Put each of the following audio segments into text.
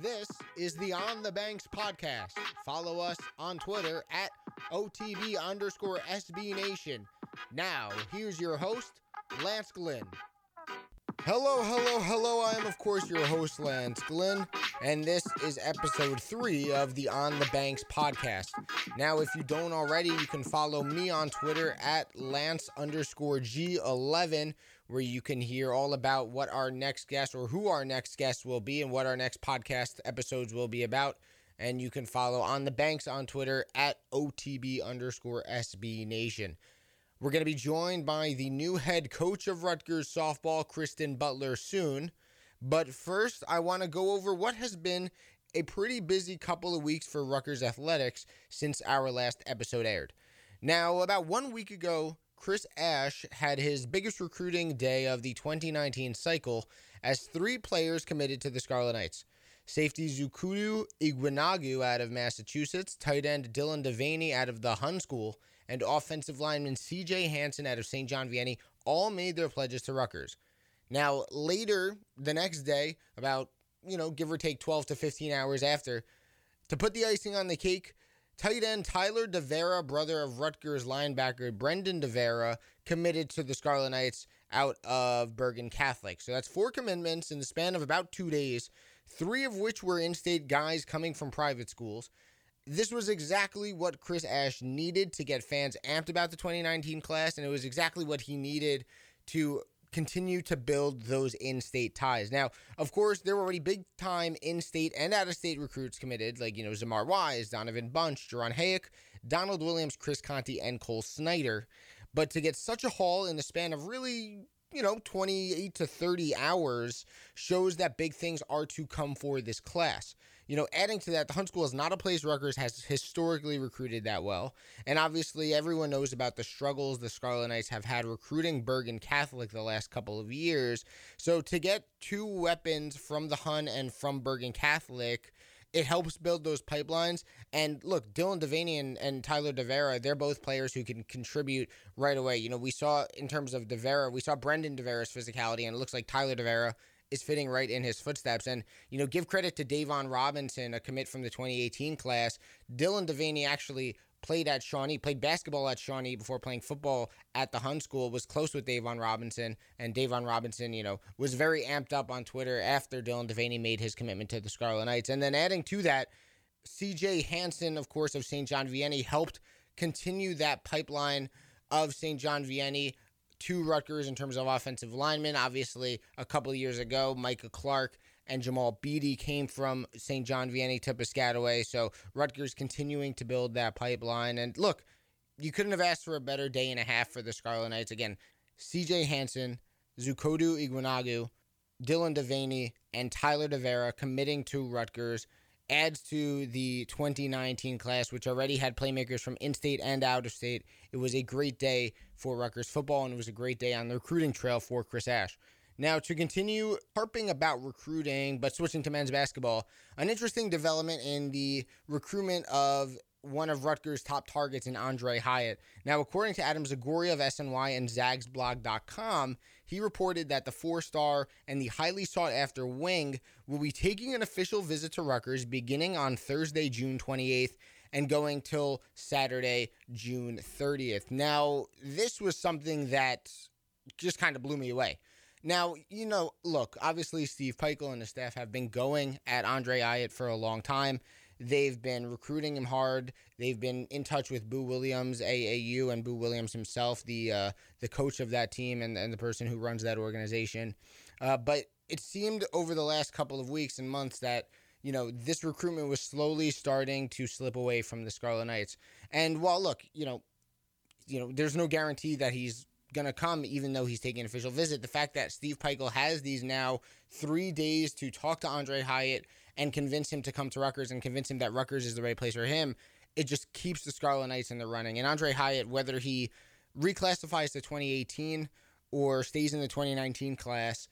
This is the On the Banks podcast. Follow us on Twitter at OTB underscore SB Nation. Now, here's your host, Lance Glynn. Hello, hello, hello. I am, of course, your host, Lance Glynn, and this is episode three of the On the Banks podcast. Now, if you don't already, you can follow me on Twitter at Lance underscore G11, where you can hear all about what our next guest or who our next guest will be and what our next podcast episodes will be about. And you can follow On the Banks on Twitter at OTB underscore SB Nation. We're going to be joined by the new head coach of Rutgers softball, Kristen Butler, soon. But first, I want to go over what has been a pretty busy couple of weeks for Rutgers athletics since our last episode aired. Now, about one week ago, Chris Ash had his biggest recruiting day of the 2019 cycle as three players committed to the Scarlet Knights. Safety Zukudo Igwenagu out of Massachusetts, tight end Dylan Devaney out of the Hun School, and offensive lineman CJ Hansen out of St. John Vianney all made their pledges to Rutgers. Now, later the next day, about, you know, give or take 12 to 15 hours after, to put the icing on the cake, tight end Tyler DeVera, brother of Rutgers linebacker Brendan DeVera, committed to the Scarlet Knights out of Bergen Catholic. So that's four commitments in the span of about two days, three of which were in state guys coming from private schools this was exactly what Chris Ash needed to get fans amped about the 2019 class, and it was exactly what he needed to continue to build those in-state ties. Now, of course, there were already big-time in-state and out-of-state recruits committed, like you know Zamar Wise, Donovan Bunch, Jerron Hayek, Donald Williams, Chris Conti, and Cole Snyder. But to get such a haul in the span of really you know, 28 to 30 hours shows that big things are to come for this class you know, adding to that, the Hun School is not a place Rutgers has historically recruited that well. And obviously, everyone knows about the struggles the Scarlet Knights have had recruiting Bergen Catholic the last couple of years. So to get two weapons from the Hun and from Bergen Catholic, it helps build those pipelines. And look, Dylan Devaney and, and Tyler DeVera, they're both players who can contribute right away. You know, we saw in terms of DeVera, we saw Brendan DeVera's physicality, and it looks like Tyler DeVera is fitting right in his footsteps. And, you know, give credit to Davon Robinson, a commit from the 2018 class. Dylan Devaney actually played at Shawnee, played basketball at Shawnee before playing football at the Hun School, was close with Davon Robinson. And Davon Robinson, you know, was very amped up on Twitter after Dylan Devaney made his commitment to the Scarlet Knights. And then adding to that, CJ Hansen, of course, of St. John Vianney, helped continue that pipeline of St. John Vianney to Rutgers in terms of offensive linemen. Obviously, a couple of years ago, Micah Clark and Jamal Beatty came from St. John Vianney to Piscataway. So Rutgers continuing to build that pipeline. And look, you couldn't have asked for a better day and a half for the Scarlet Knights. Again, CJ Hansen, Zukudo Igwenagu, Dylan Devaney, and Tyler DeVera committing to Rutgers adds to the 2019 class, which already had playmakers from in state and out of state. It was a great day for Rutgers football, and it was a great day on the recruiting trail for Chris Ash. Now, to continue harping about recruiting, but switching to men's basketball, an interesting development in the recruitment of one of Rutgers' top targets in Andre Hyatt. Now, according to Adam Zagoria of SNY and zagsblog.com, he reported that the four star and the highly sought after wing will be taking an official visit to Rutgers beginning on Thursday, June 28th and going till Saturday, June 30th. Now, this was something that just kind of blew me away. Now, you know, look, obviously Steve Pikiell and his staff have been going at Andre Hyatt for a long time. They've been recruiting him hard. They've been in touch with Boo Williams, AAU, and Boo Williams himself, the uh, the coach of that team and, and the person who runs that organization. Uh, but it seemed over the last couple of weeks and months that you know this recruitment was slowly starting to slip away from the Scarlet Knights. And while look, you know, you know, there's no guarantee that he's gonna come, even though he's taking an official visit. The fact that Steve Pikiell has these now three days to talk to Andre Hyatt and convince him to come to Rutgers and convince him that Rutgers is the right place for him, it just keeps the Scarlet Knights in the running. And Andre Hyatt, whether he reclassifies to 2018 or stays in the 2019 class,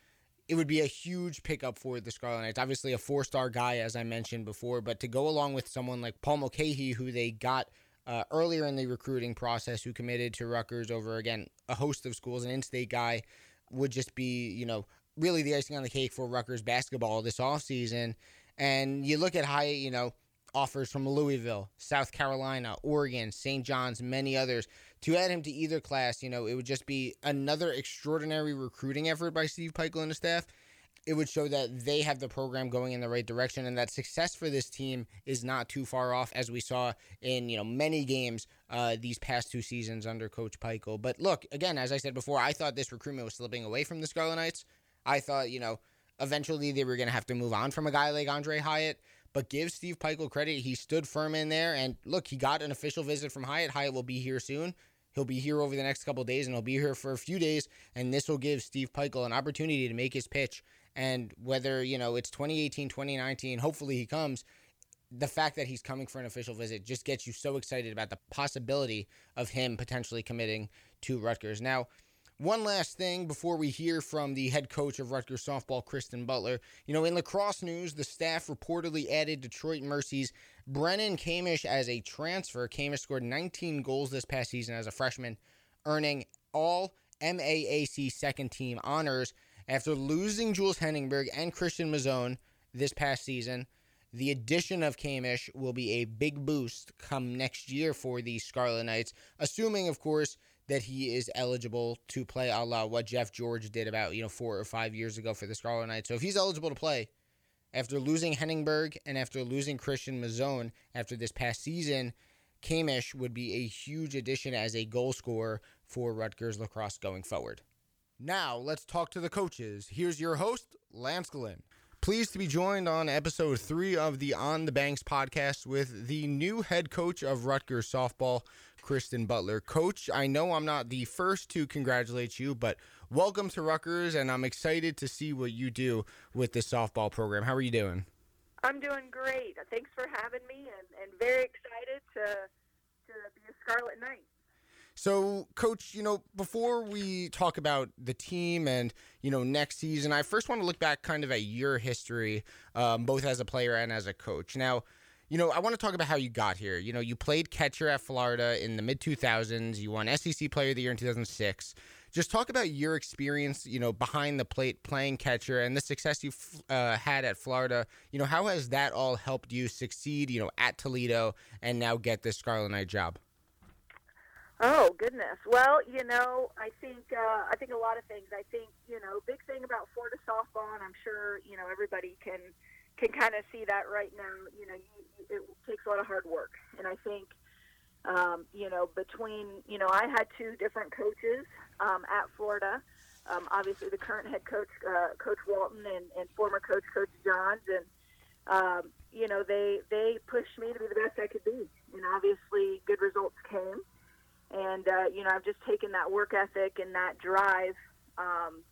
it would be a huge pickup for the Scarlet Knights. Obviously, a four star guy, as I mentioned before, but to go along with someone like Paul Mulcahy, who they got uh, earlier in the recruiting process, who committed to Rutgers over, again, a host of schools, an in state guy, would just be, you know, really the icing on the cake for Rutgers basketball this offseason. And you look at Hyatt, you know, offers from Louisville, South Carolina, Oregon, St. John's, many others. To add him to either class, you know, it would just be another extraordinary recruiting effort by Steve Pikiell and the staff. It would show that they have the program going in the right direction and that success for this team is not too far off, as we saw in you know many games uh, these past two seasons under Coach Pikiell. But look, again, as I said before, I thought this recruitment was slipping away from the Scarlet Knights. I thought, you know, eventually they were going to have to move on from a guy like Andre Hyatt. But give Steve Pikiell credit. He stood firm in there. And look, he got an official visit from Hyatt. Hyatt will be here soon. He'll be here over the next couple days and he'll be here for a few days. And this will give Steve Pikiell an opportunity to make his pitch. And whether, you know, it's 2018, 2019, hopefully he comes. The fact that he's coming for an official visit just gets you so excited about the possibility of him potentially committing to Rutgers. Now, one last thing before we hear from the head coach of Rutgers softball, Kristen Butler. You know, in lacrosse news, the staff reportedly added Detroit Mercy's Brennan Kamish as a transfer. Kamish scored 19 goals this past season as a freshman, earning all MAAC second team honors after losing Jules Heningburg and Christian Mazzone this past season. The addition of Kamish will be a big boost come next year for the Scarlet Knights, assuming, of course, that he is eligible to play a la what Jeff George did about, you know, four or five years ago for the Scarlet Knights. So if he's eligible to play after losing Heningburg and after losing Christian Mazzone after this past season, Kamish would be a huge addition as a goal scorer for Rutgers lacrosse going forward. Now, let's talk to the coaches. Here's your host, Lance Glynn. Pleased to be joined on episode three of the On the Banks podcast with the new head coach of Rutgers softball, Kristen Butler. Coach, I know I'm not the first to congratulate you, but welcome to Rutgers, and I'm excited to see what you do with this softball program. How are you doing? I'm doing great. Thanks for having me, and, and very excited to to be a Scarlet Knight. So, coach, you know, before we talk about the team and, you know, next season, I first want to look back kind of at your history, um, both as a player and as a coach. Now, you know, I want to talk about how you got here. You know, you played catcher at Florida in the mid 2000s. You won SEC Player of the Year in 2006. Just talk about your experience, you know, behind the plate playing catcher and the success you uh, had at Florida. You know, how has that all helped you succeed, you know, at Toledo and now get this Scarlet Knight job? Oh goodness. Well, you know, I think uh, I think a lot of things. I think you know, big thing about Florida softball, and I'm sure you know everybody can can kind of see that right now. You know, you, it takes a lot of hard work, and I think um, you know between you know I had two different coaches um, at Florida. Um, obviously, the current head coach, uh, Coach Walton, and, and former coach, Coach Johns, and um, you know they they pushed me to be the best I could be, and obviously good results came. And uh, you know I've just taken that work ethic and that drive, um,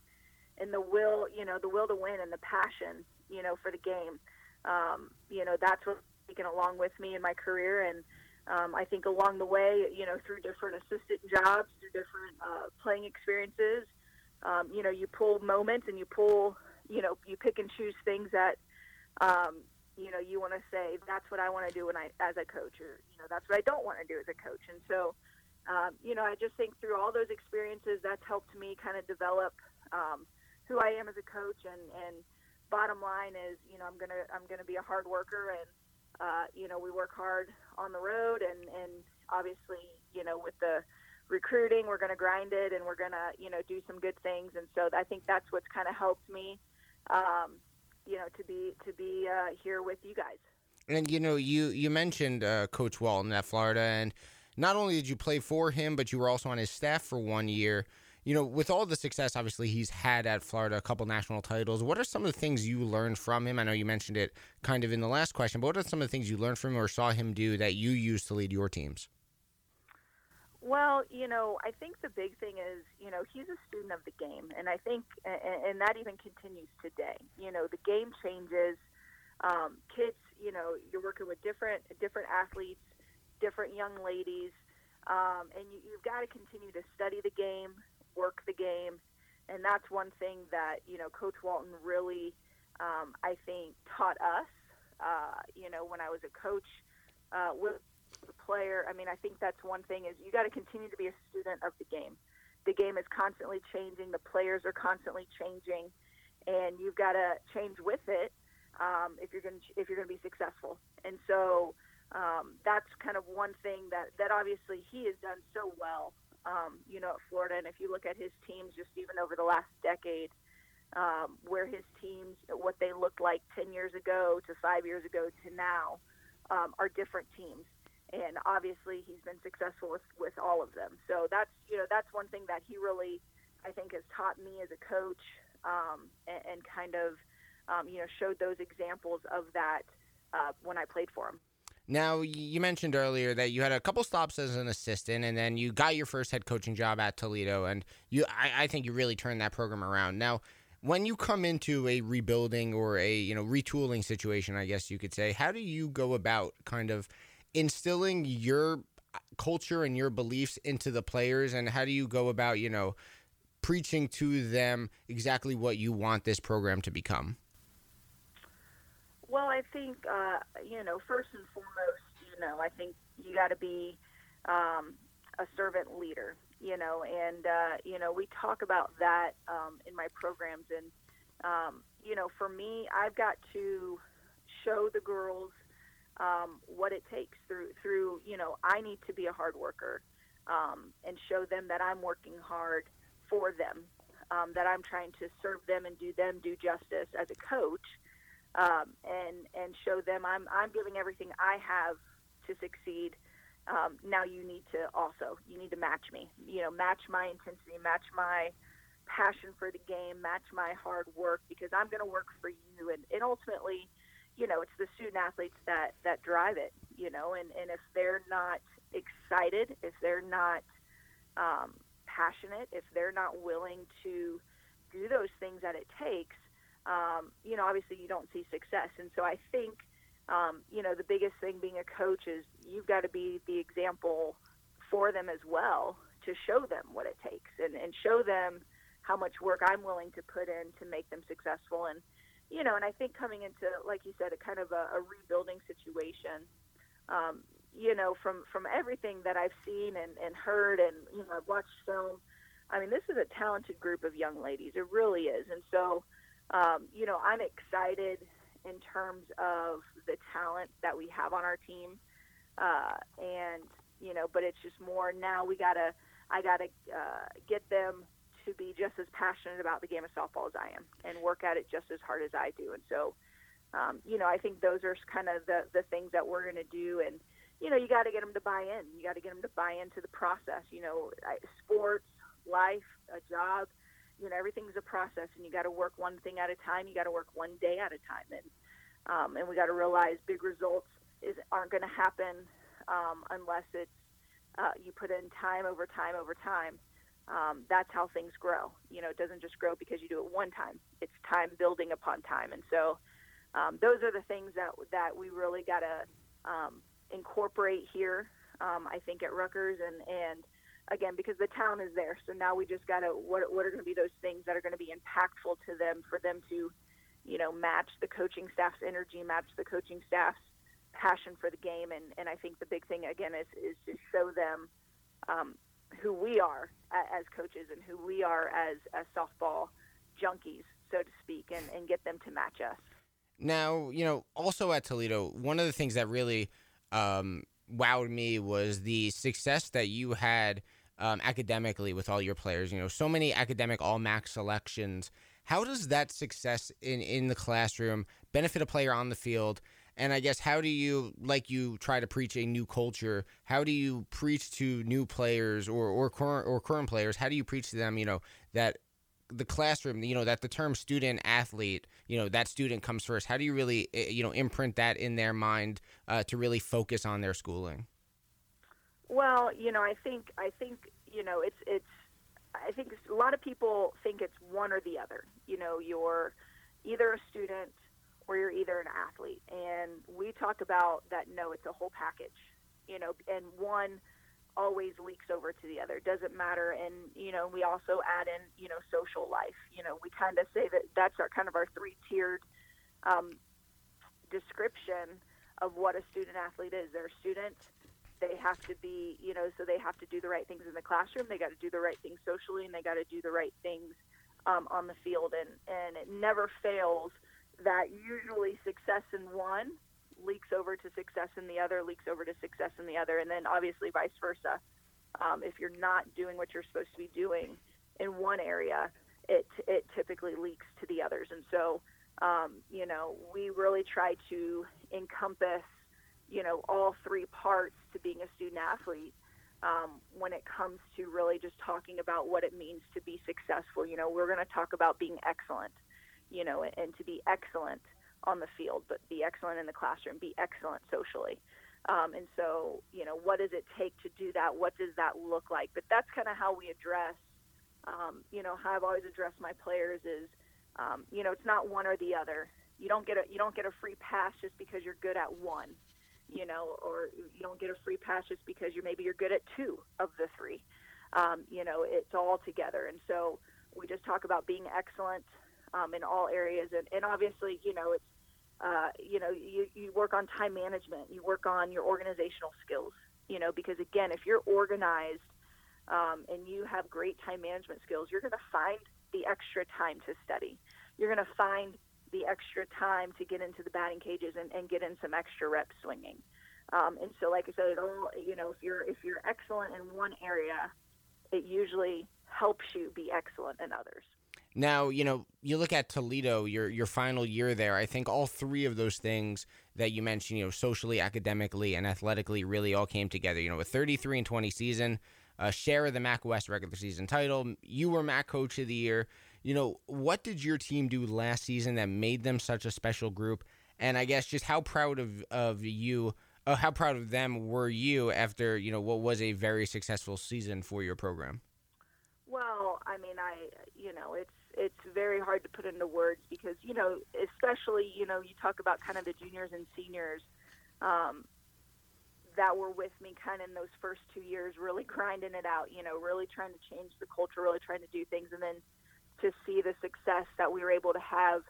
and the will, you know, the will to win and the passion, you know, for the game. Um, you know that's what taken along with me in my career. And um, I think along the way, you know, through different assistant jobs, through different uh, playing experiences, um, you know, you pull moments and you pull, you know, you pick and choose things that, um, you know, you want to say that's what I want to do when I as a coach, or you know, that's what I don't want to do as a coach. And so, um, you know, I just think through all those experiences, that's helped me kind of develop um, who I am as a coach. And and bottom line is, you know, I'm gonna I'm gonna be a hard worker and uh, you know, we work hard on the road, and and obviously, you know, with the recruiting, we're to grind it, and we're to, you know, do some good things. And so I think that's what's kind of helped me, um, you know, to be to be uh, here with you guys. And you know, you you mentioned uh, Coach Walton at Florida, and not only did you play for him, but you were also on his staff for one year you know, with all the success obviously he's had at Florida, a couple national titles, what are some of the things you learned from him? I know you mentioned it kind of in the last question, but what are some of the things you learned from him or saw him do that you used to lead your teams? Well, you know, I think the big thing is, you know, he's a student of the game, and I think, and that even continues today. You know, the game changes. Um, kids, you know, you're working with different different athletes, different young ladies, um, and you, you've got to continue to study the game, work the game, and that's one thing that you know Coach Walton really, um, I think, taught us. Uh, you know, when I was a coach uh, with the player, I mean, I think that's one thing is you got to continue to be a student of the game. The game is constantly changing. The players are constantly changing, and you've got to change with it. um, if you're going to if you're going to be successful. And so um, that's kind of one thing that that obviously he has done so well. Um, you know, at Florida, and if you look at his teams, just even over the last decade, um, where his teams, what they looked like 10 years ago to five years ago to now, um, are different teams. And obviously, he's been successful with, with all of them. So that's you know that's one thing that he really, I think, has taught me as a coach, um, and, and kind of um, you know, showed those examples of that uh, when I played for him. Now, you mentioned earlier that you had a couple stops as an assistant, and then you got your first head coaching job at Toledo, and you, I, I think you really turned that program around. Now, when you come into a rebuilding or a you know retooling situation, I guess you could say, how do you go about kind of instilling your uh, culture and your beliefs into the players, and how do you go about you know preaching to them exactly what you want this program to become? Well, I think uh, you know first and foremost, you know, I think you got to be um, a servant leader. You know, and uh, you know we talk about that um, in my programs, and um, you know, for me, I've got to show the girls um, what it takes through through you know I need to be a hard worker um, and show them that I'm working hard for them, um, that I'm trying to serve them and do them due justice as a coach um, and and show them I'm I'm giving everything I have to succeed. Um, now you need to also you need to match me. You know, match my intensity, match my passion for the game, match my hard work because I'm going to work for you. And, and ultimately, you know, it's the student athletes that that drive it. You know, and and if they're not excited, if they're not um, passionate, if they're not willing to do those things that it takes, um, you know, obviously you don't see success. And so I think, um, you know, the biggest thing being a coach is you've got to be the example for them as well to show them what it takes and, and show them how much work I'm willing to put in to make them successful. And, you know, and I think coming into, like you said, a kind of a, a rebuilding situation, um, you know, from, from everything that I've seen and, and heard and, you know, I've watched film, I mean, this is a talented group of young ladies. It really is. And so, um, you know, I'm excited in terms of the talent that we have on our team, uh, and you know, but it's just more now. We gotta, I gotta uh, get them to be just as passionate about the game of softball as I am, and work at it just as hard as I do. And so, um, you know, I think those are kind of the the things that we're gonna do, and you know, you got to get them to buy in. You got to get them to buy into the process. You know, sports, life, a job you know everything's a process and you got to work one thing at a time you got to work one day at a time. And um, and we got to realize big results is aren't going to happen um, unless it's uh, you put in time over time over time. Um, that's how things grow. You know it doesn't just grow because you do it one time. It's time building upon time. And so um, those are the things that that we really got to um, incorporate here um, I think at Rutgers and and again because the town is there. So now we just got to what what are going to be those things that are going to be impactful to them for them to, you know, match the coaching staff's energy, match the coaching staff's passion for the game, and and I think the big thing again is is to show them. Um, who we are as coaches and who we are as, as softball junkies, so to speak, and, and get them to match us. Now, you know, also at Toledo, one of the things that really um, wowed me was the success that you had um, academically with all your players. You know, so many academic all max selections. How does that success in in the classroom benefit a player on the field? And I guess how do you, like you try to preach a new culture? How do you preach to new players or or current or current players? How do you preach to them? You know that the classroom, you know, that the term student athlete, you know, that student comes first. How do you really, eh, you know, imprint that in their mind uh, to really focus on their schooling? Well, you know, I think I think you know it's it's I think a lot of people think it's one or the other. You know, you're either a student or you're either an athlete, and we talk about that. No, it's a whole package. You know, and one always leaks over to the other. Doesn't matter. And, you know, we also add in, you know, social life. You know, we kind of say that that's our kind of our three tiered um, description of what a student athlete is. They're a student. They have to be, you know, so they have to do the right things in the classroom. They got to do the right things socially, and they got to do the right things um, on the field. And and it never fails that usually success in one leaks over to success in the other, leaks over to success in the other, and then obviously vice versa. Um, if you're not doing what you're supposed to be doing in one area, it it typically leaks to the others. And so, um, you know, we really try to encompass, you know, all three parts to being a student athlete. Um, when it comes to really just talking about what it means to be successful, you know, we're going to talk about being excellent, you know, and, and to be excellent on the field, but be excellent in the classroom, be excellent socially. Um, and so, you know, what does it take to do that? What does that look like? But that's kind of how we address, um, you know, how I've always addressed my players is, um, you know, it's not one or the other. You don't get a you don't get a free pass just because you're good at one, you know, or you don't get a free pass just because you're maybe you're good at two of the three. Um, you know, it's all together. And so we just talk about being excellent um, in all areas, and, and obviously, you know, it's uh, you know, you, you work on time management, you work on your organizational skills, you know, because again, if you're organized um, and you have great time management skills, you're going to find the extra time to study. You're going to find the extra time to get into the batting cages and, and get in some extra reps swinging. Um, and so, like I said, it all, you know, if you're if you're excellent in one area, it usually helps you be excellent in others. Now, you know, you look at Toledo, your your final year there. I think all three of those things that you mentioned, you know, socially, academically, and athletically, really all came together. You know, a 33 and 20 season, a share of the MAC West regular season title. You were MAC Coach of the Year. You know, what did your team do last season that made them such a special group? And I guess just how proud of of you, uh, how proud of them were you after you know what was a very successful season for your program? Well, I mean, I you know, it's it's very hard to put into words because you know, especially you know, you talk about kind of the juniors and seniors um, that were with me kind of in those first two years, really grinding it out. You know, really trying to change the culture, really trying to do things, and then to see the success that we were able to have,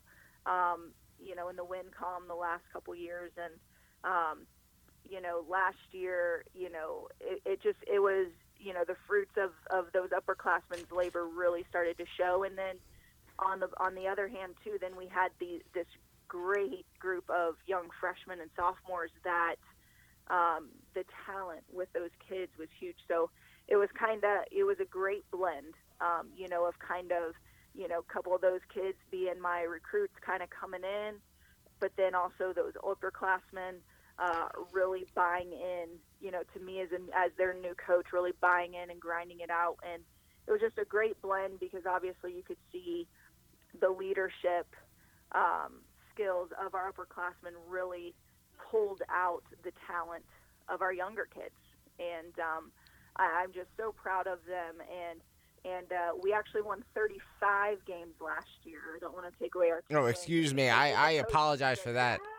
um, you know, in the WinCom the last couple years, and um, you know, last year, you know, it, it just it was you know the fruits of of those upperclassmen's labor really started to show, and then on the on the other hand too, then we had the this great group of young freshmen and sophomores that um, the talent with those kids was huge. So it was kind of it was a great blend, um, you know, of kind of you know a couple of those kids being my recruits, kind of coming in, but then also those upperclassmen uh, really buying in, you know, to me as an, as their new coach, really buying in and grinding it out, and it was just a great blend because obviously you could see the leadership um, skills of our upperclassmen really pulled out the talent of our younger kids, and um, I, I'm just so proud of them. And and uh, we actually won 35 games last year. I don't want to take away our. No, excuse me. I I apologize for that.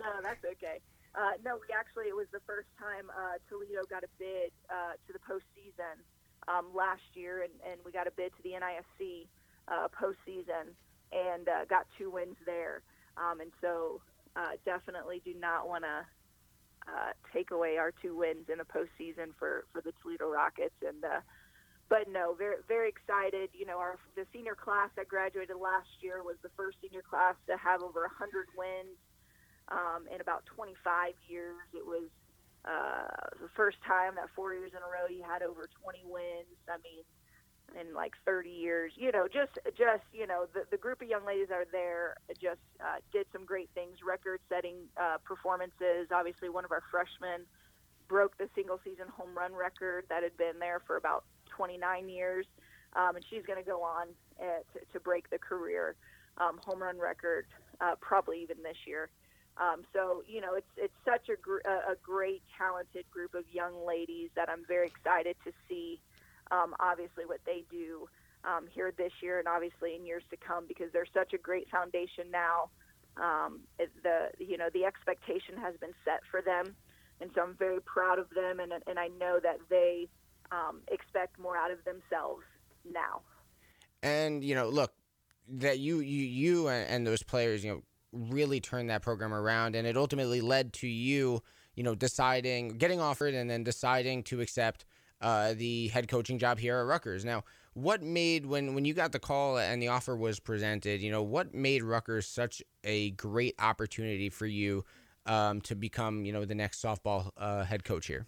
No, that's okay. Uh, no, we actually it was the first time uh, Toledo got a bid uh, to the postseason um, last year, and, and we got a bid to the NISC uh, postseason and uh, got two wins there. Um, and so uh, definitely do not want to uh, take away our two wins in the postseason for, for the Toledo Rockets. And uh, but no, very very excited. You know, our the senior class that graduated last year was the first senior class to have over 100 wins um, in about 25 years. It was uh, the first time that four years in a row you had over 20 wins. I mean, in like 30 years, you know, just just you know the the group of young ladies that are there just uh, did some great things, record-setting uh, performances. Obviously, one of our freshmen broke the single-season home run record that had been there for about 29 years, um, and she's going to go on uh, to, to break the career um, home run record uh, probably even this year. Um, so you know, it's it's such a gr- a great, talented group of young ladies that I'm very excited to see. Um, obviously, what they do um, here this year, and obviously in years to come, because they're such a great foundation now. Um, it, the you know the expectation has been set for them, and so I'm very proud of them, and and I know that they um, expect more out of themselves now. And you know, look, that you you you and, those players, you know really turned that program around, and it ultimately led to you, you know, deciding, getting offered, and then deciding to accept uh, the head coaching job here at Rutgers. Now, what made when when you got the call and the offer was presented, you know, what made Rutgers such a great opportunity for you um, to become, you know, the next softball uh, head coach here?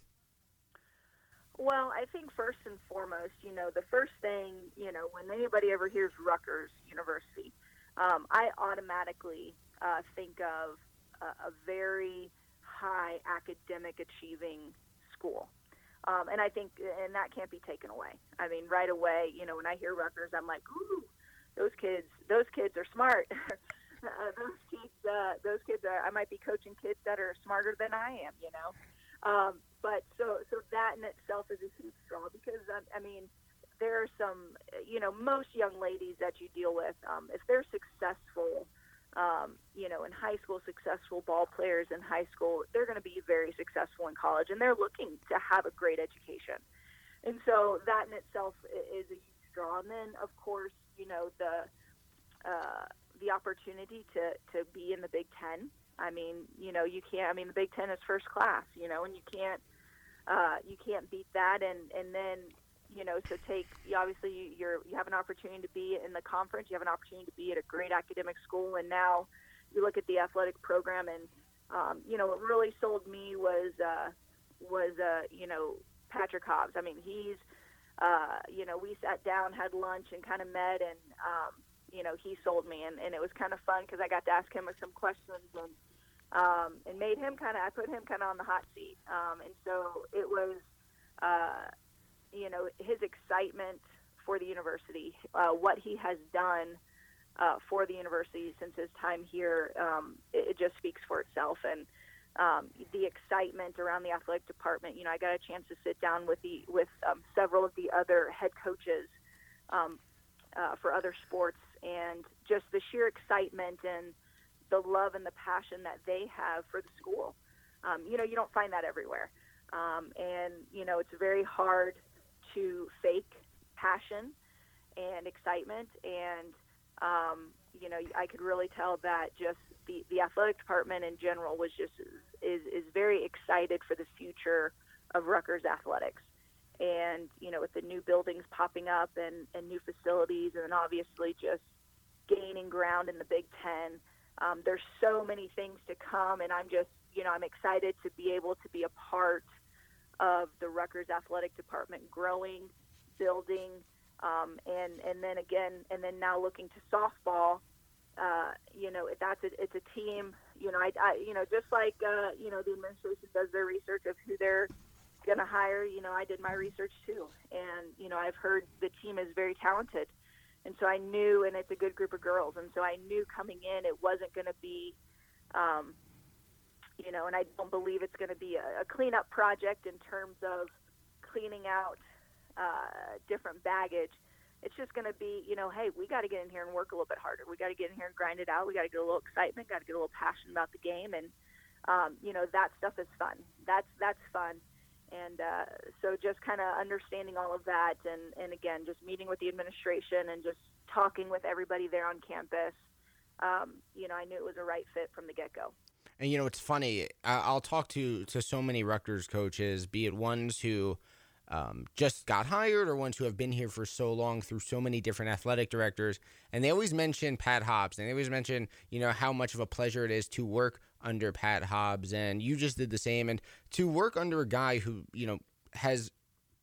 Well, I think first and foremost, you know, the first thing, you know, when anybody ever hears Rutgers University, um, I automatically uh, think of a, a very high academic achieving school. Um, and I think, and that can't be taken away. I mean, right away, you know, when I hear Rutgers, I'm like, ooh, those kids, those kids are smart. uh, those kids, uh, those kids are. I might be coaching kids that are smarter than I am, you know. Um, but so, so that in itself is a huge draw because I, I mean, there are some, you know, most young ladies that you deal with, um, if they're successful um, you know, in high school, successful ball players in high school, they're going to be very successful in college, and they're looking to have a great education. And so that in itself is a huge draw. And then, of course, you know, the uh, the opportunity to to be in the Big Ten. I mean, you know, you can't. I mean, the Big Ten is first class, you know, and you can't uh, you can't beat that. And and then you know, so take obviously you, you're you have an opportunity to be in the conference, you have an opportunity to be at a great academic school, and now you look at the athletic program, and um, you know what really sold me was uh, was uh, you know Patrick Hobbs. I mean, he's uh, you know we sat down, had lunch, and kind of met, and um, you know he sold me, and, and it was kind of fun because I got to ask him some questions and. Um, and made him kind of, I put him kind of on the hot seat. Um, and so it was, uh, you know his excitement for the university, uh, what he has done uh, for the university since his time here, um, it, it, just speaks for itself. And um, the excitement around the athletic department. You know, I got a chance to sit down with the with um, several of the other head coaches um, uh, for other sports, and just the sheer excitement and the love and the passion that they have for the school. Um, you know, you don't find that everywhere. Um, and you know it's very hard to fake passion and excitement and um, you know I could really tell that just the, the athletic department in general was just is, is very excited for the future of Rutgers athletics and you know with the new buildings popping up and, and new facilities and then obviously just gaining ground in the Big Ten um, there's so many things to come and I'm just you know I'm excited to be able to be a part of the Rutgers athletic department growing, building, um, and and then again, and then now looking to softball. Uh, you know, that's a, it's a team. You know, I, I you know just like uh, you know the administration does their research of who they're going to hire. You know, I did my research too, and you know I've heard the team is very talented, and so I knew, and it's a good group of girls, and so I knew coming in it wasn't going to be. Um, you know, and I don't believe it's going to be a, a cleanup project in terms of cleaning out uh, different baggage. It's just going to be, you know, hey, we got to get in here and work a little bit harder. We got to get in here and grind it out. We got to get a little excitement. Got to get a little passion about the game, and um, you know, that stuff is fun. That's that's fun. And uh, so, just kind of understanding all of that, and and again, just meeting with the administration and just talking with everybody there on campus. Um, you know, I knew it was a right fit from the get go. And you know, it's funny. I'll talk to to so many Rutgers coaches, be it ones who um, just got hired or ones who have been here for so long through so many different athletic directors, and they always mention Pat Hobbs, and they always mention you know how much of a pleasure it is to work under Pat Hobbs, and you just did the same, and to work under a guy who you know has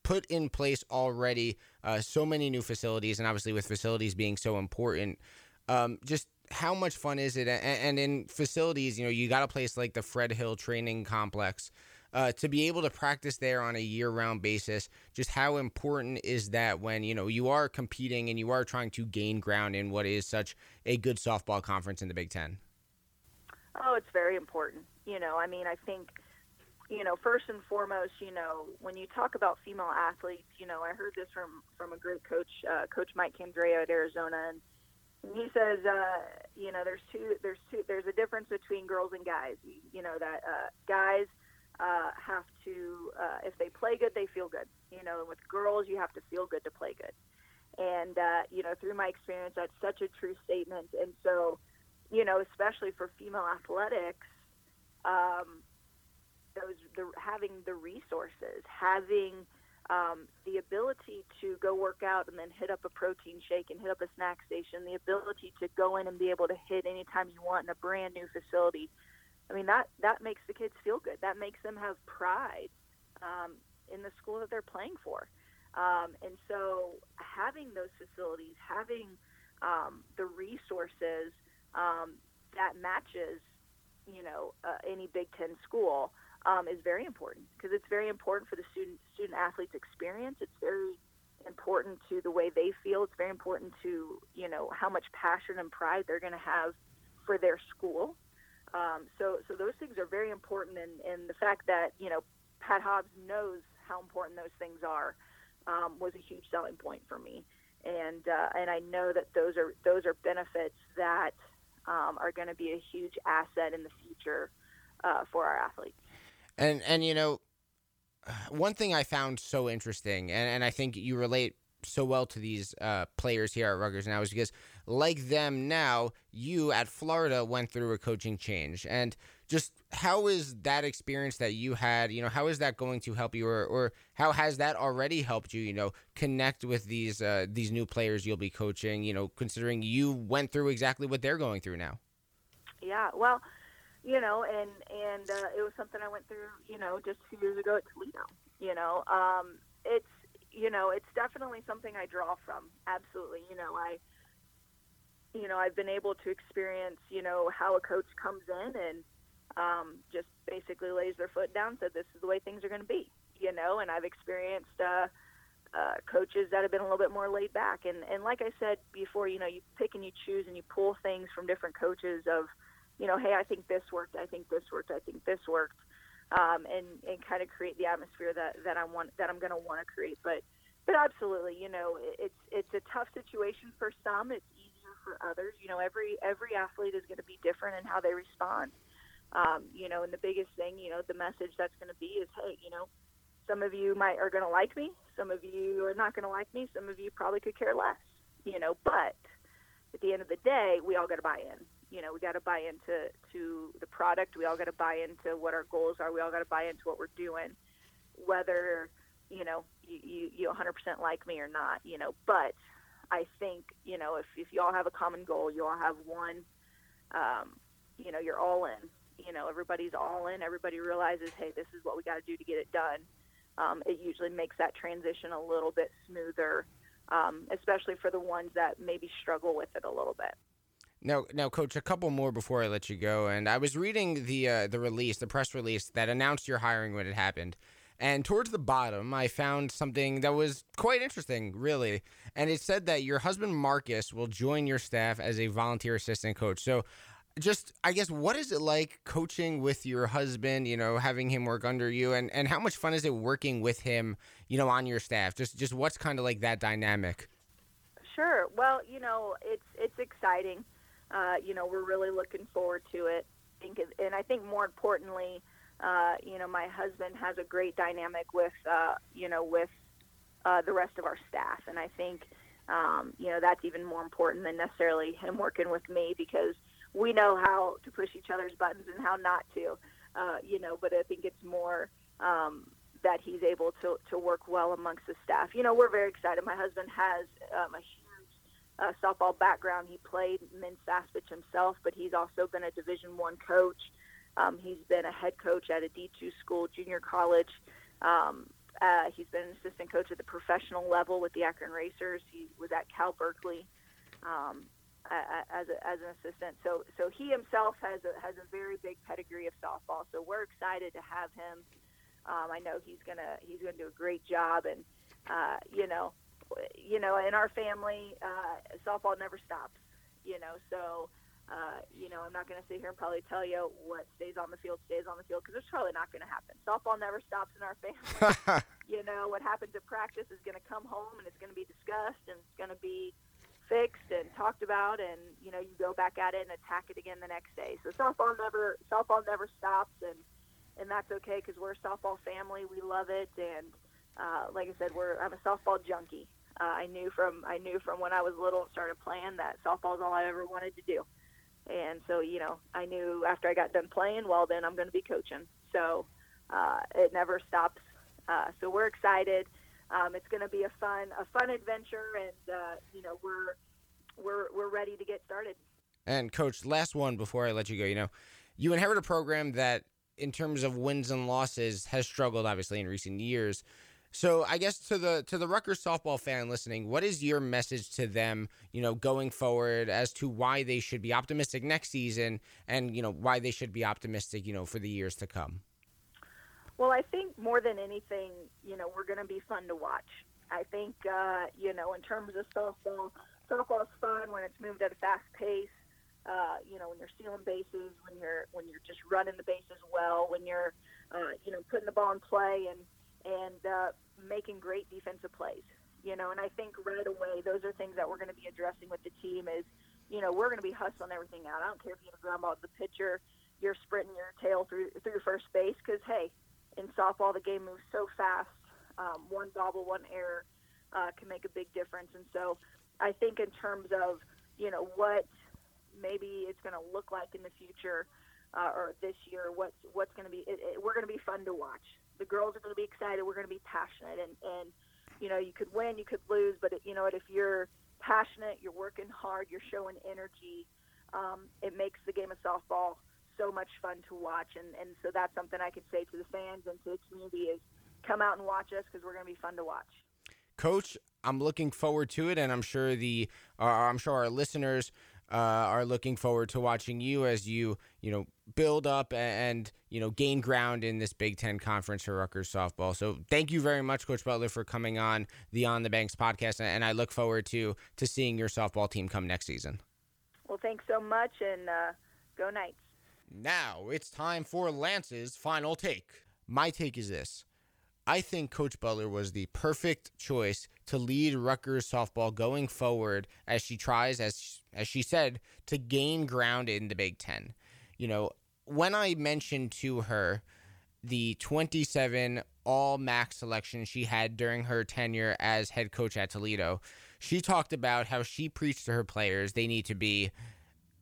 put in place already uh, so many new facilities, and obviously with facilities being so important, um, just how much fun is it? And, in facilities, you know, you got a place like the Fred Hill Training Complex. Uh, to be able to practice there on a year-round basis, just how important is that when you know you are competing and you are trying to gain ground in what is such a good softball conference in the Big Ten? Oh, it's very important. You know, I mean, I think, you know, first and foremost, you know, when you talk about female athletes, you know, I heard this from from a great coach, uh, Coach Mike Candrea at Arizona, and he says, uh, you know, there's two, there's two, there's a difference between girls and guys. You, know that uh, guys uh, have to, uh, if they play good, they feel good. You know, with girls, you have to feel good to play good. And uh, you know, through my experience, that's such a true statement. And so, you know, especially for female athletics, um, those the having the resources, having um, the ability to go work out and then hit up a protein shake and hit up a snack station, the ability to go in and be able to hit anytime you want in a brand new facility. I mean that that makes the kids feel good. That makes them have pride um, in the school that they're playing for. Um, and so having those facilities, having um, the resources um, that matches, you know, uh, any Big Ten school um, is very important because it's very important for the student student athletes experience. It's very important to the way they feel. It's very important to you know how much passion and pride they're going to have for their school. Um, so so those things are very important, and, and the fact that you know Pat Hobbs knows how important those things are um, was a huge selling point for me. And uh, and I know that those are those are benefits that um, are going to be a huge asset in the future uh, for our athletes. And and you know, one thing I found so interesting, and, and I think you relate so well to these uh, players here at Rutgers now, is because like them now, you at Florida went through a coaching change, and just how is that experience that you had you know how is that going to help you or, or how has that already helped you you know connect with these uh, these new players you'll be coaching you know considering you went through exactly what they're going through now yeah well you know and and uh, it was something i went through you know just two years ago at toledo you know um, it's you know it's definitely something i draw from absolutely you know i you know i've been able to experience you know how a coach comes in and um, just basically lays their foot down, said this is the way things are going to be, you know. And I've experienced uh, uh, coaches that have been a little bit more laid back, and and like I said before, you know, you pick and you choose and you pull things from different coaches of, you know, hey, I think this worked, I think this worked, I think this worked, um, and and kind of create the atmosphere that that I want that I'm going to want to create, but. But absolutely, you know, it's it's a tough situation for some. It's easier for others. You know, every every athlete is going to be different in how they respond. Um, you know, and the biggest thing, you know, the message that's going to be is, hey, you know, some of you might are going to like me, some of you are not going to like me, some of you probably could care less, you know. But at the end of the day, we all got to buy in. You know, we got to buy into to the product. We all got to buy into what our goals are. We all got to buy into what we're doing, whether you know you, you you 100% like me or not. You know, but I think you know if if you all have a common goal, you all have one. Um, you know, you're all in you know everybody's all in, everybody realizes, hey, this is what we got to do to get it done. Um, it usually makes that transition a little bit smoother, um, especially for the ones that maybe struggle with it a little bit. Now, now, coach, a couple more before I let you go. And I was reading the uh, the release, the press release that announced your hiring when it happened. And towards the bottom, I found something that was quite interesting, really. And it said that your husband Marcus will join your staff as a volunteer assistant coach. So just I guess what is it like coaching with your husband, you know, having him work under you and and how much fun is it working with him, you know, on your staff? Just just what's kind of like that dynamic? Sure. Well, you know, it's it's exciting. Uh, you know, we're really looking forward to it. I think and I think more importantly, uh, you know, my husband has a great dynamic with uh, you know, with uh, the rest of our staff and I think um, you know, that's even more important than necessarily him working with me because we know how to push each other's buttons and how not to, uh, you know. But I think it's more um, that he's able to to work well amongst the staff. You know, we're very excited. My husband has um, a huge uh, softball background. He played men's fastpitch himself, but he's also been a Division One coach. Um, he's been a head coach at a D2 school, junior college. Um, uh, he's been an assistant coach at the professional level with the Akron Racers. He was at Cal Berkeley. Um, as, a, as an assistant. So so he himself has a, has a very big pedigree of softball. So we're excited to have him. Um, I know he's gonna he's gonna do a great job, and uh, you know, you know, in our family, uh, softball never stops. You know, so. Uh, you know, I'm not going to sit here and probably tell you what stays on the field stays on the field because it's probably not going to happen. Softball never stops in our family. you know, what happens at practice is going to come home and it's going to be discussed and it's going to be fixed and talked about, and you know you go back at it and attack it again the next day. So softball never softball never stops, and and that's okay because we're a softball family. We love it, and uh, like I said, we're I'm a softball junkie. Uh, I knew from I knew from when I was little and started playing that softball is all I ever wanted to do. And so, you know, I knew after I got done playing, well, then I'm going to be coaching. So uh, it never stops. Uh, so we're excited. Um, it's going to be a fun a fun adventure, and uh, you know we're we're we're ready to get started. And coach, last one before I let you go. You know, you inherit a program that, in terms of wins and losses, has struggled obviously in recent years. So I guess to the to the Rutgers softball fan listening, what is your message to them, you know, going forward as to why they should be optimistic next season and, you know, why they should be optimistic, you know, for the years to come? Well, I think more than anything, you know, we're going to be fun to watch. I think, uh, you know, in terms of softball, softball's fun when it's moved at a fast pace. Uh, you know, when you're stealing bases, when you're when you're just running the bases well, when you're, uh, you know, putting the ball in play and and uh, making great defensive plays. You know, and I think right away those are things that we're going to be addressing with the team. Is you know we're going to be hustling everything out. I don't care if you have a ground ball the pitcher, you're sprinting your tail through through first base because hey, in softball the game moves so fast. Um, one bobble, one error uh, can make a big difference. And so I think in terms of you know what maybe it's going to look like in the future uh, or this year, what's what's going to be, it, it, we're going to be fun to watch the girls are going to be excited. We're going to be passionate, and and you know you could win, you could lose, but you know what? If you're passionate, you're working hard, you're showing energy. Um, it makes the game of softball so much fun to watch, and and so that's something I could say to the fans and to the community is come out and watch us because we're going to be fun to watch. Coach, I'm looking forward to it, and I'm sure the uh, I'm sure our listeners uh, are looking forward to watching you as you you know build up and you know gain ground in this Big Ten conference for Rutgers softball. So thank you very much, Coach Butler, for coming on the On the Banks podcast, and I look forward to to seeing your softball team come next season. Well, thanks so much, and uh, go Knights. Now it's time for Lance's final take. My take is this. I think Coach Butler was the perfect choice to lead Rutgers softball going forward as she tries, as as she said, to gain ground in the Big Ten. You know, when I mentioned to her the 27 all MAC selection she had during her tenure as head coach at Toledo, she talked about how she preached to her players they need to be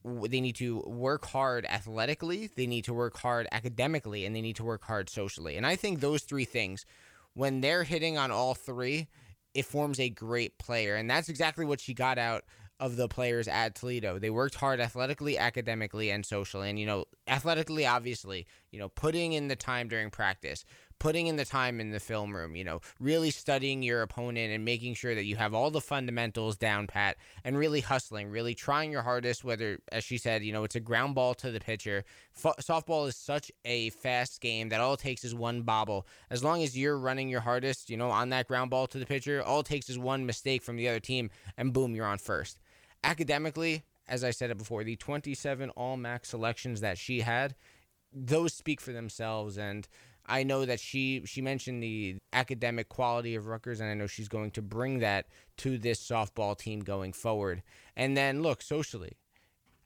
they need to work hard athletically, they need to work hard academically, and they need to work hard socially. And I think those three things, when they're hitting on all three, it forms a great player. And that's exactly what she got out of the players at Toledo. They worked hard athletically, academically, and socially. And, you know, athletically, obviously, you know, putting in the time during practice, putting in the time in the film room, you know, really studying your opponent and making sure that you have all the fundamentals down pat and really hustling, really trying your hardest, whether, as she said, you know, it's a ground ball to the pitcher. F- softball is such a fast game that all it takes is one bobble. As long as you're running your hardest, you know, on that ground ball to the pitcher, all it takes is one mistake from the other team and boom, you're on first. Academically, as I said it before, the 27 all MAC selections that she had, those speak for themselves and I know that she she mentioned the academic quality of Rutgers, and I know she's going to bring that to this softball team going forward. And then look socially,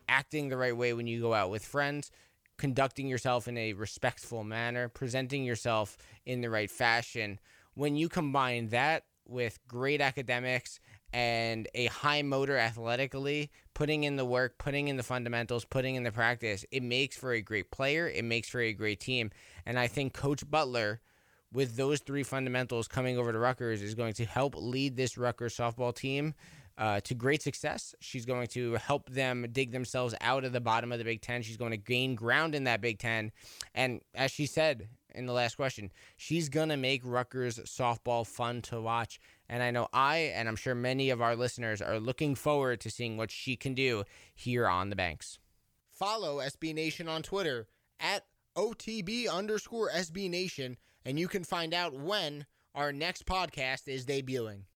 acting the right way when you go out with friends, conducting yourself in a respectful manner, presenting yourself in the right fashion. When you combine that with great academics and a high motor athletically, putting in the work, putting in the fundamentals, putting in the practice, it makes for a great player. It makes for a great team. And I think Coach Butler, with those three fundamentals coming over to Rutgers, is going to help lead this Rutgers softball team uh, to great success. She's going to help them dig themselves out of the bottom of the Big Ten. She's going to gain ground in that Big Ten. And as she said in the last question, she's going to make Rutgers softball fun to watch. And I know I, and I'm sure many of our listeners, are looking forward to seeing what she can do here on the banks. Follow SB Nation on Twitter at OTB underscore SB Nation, and you can find out when our next podcast is debuting.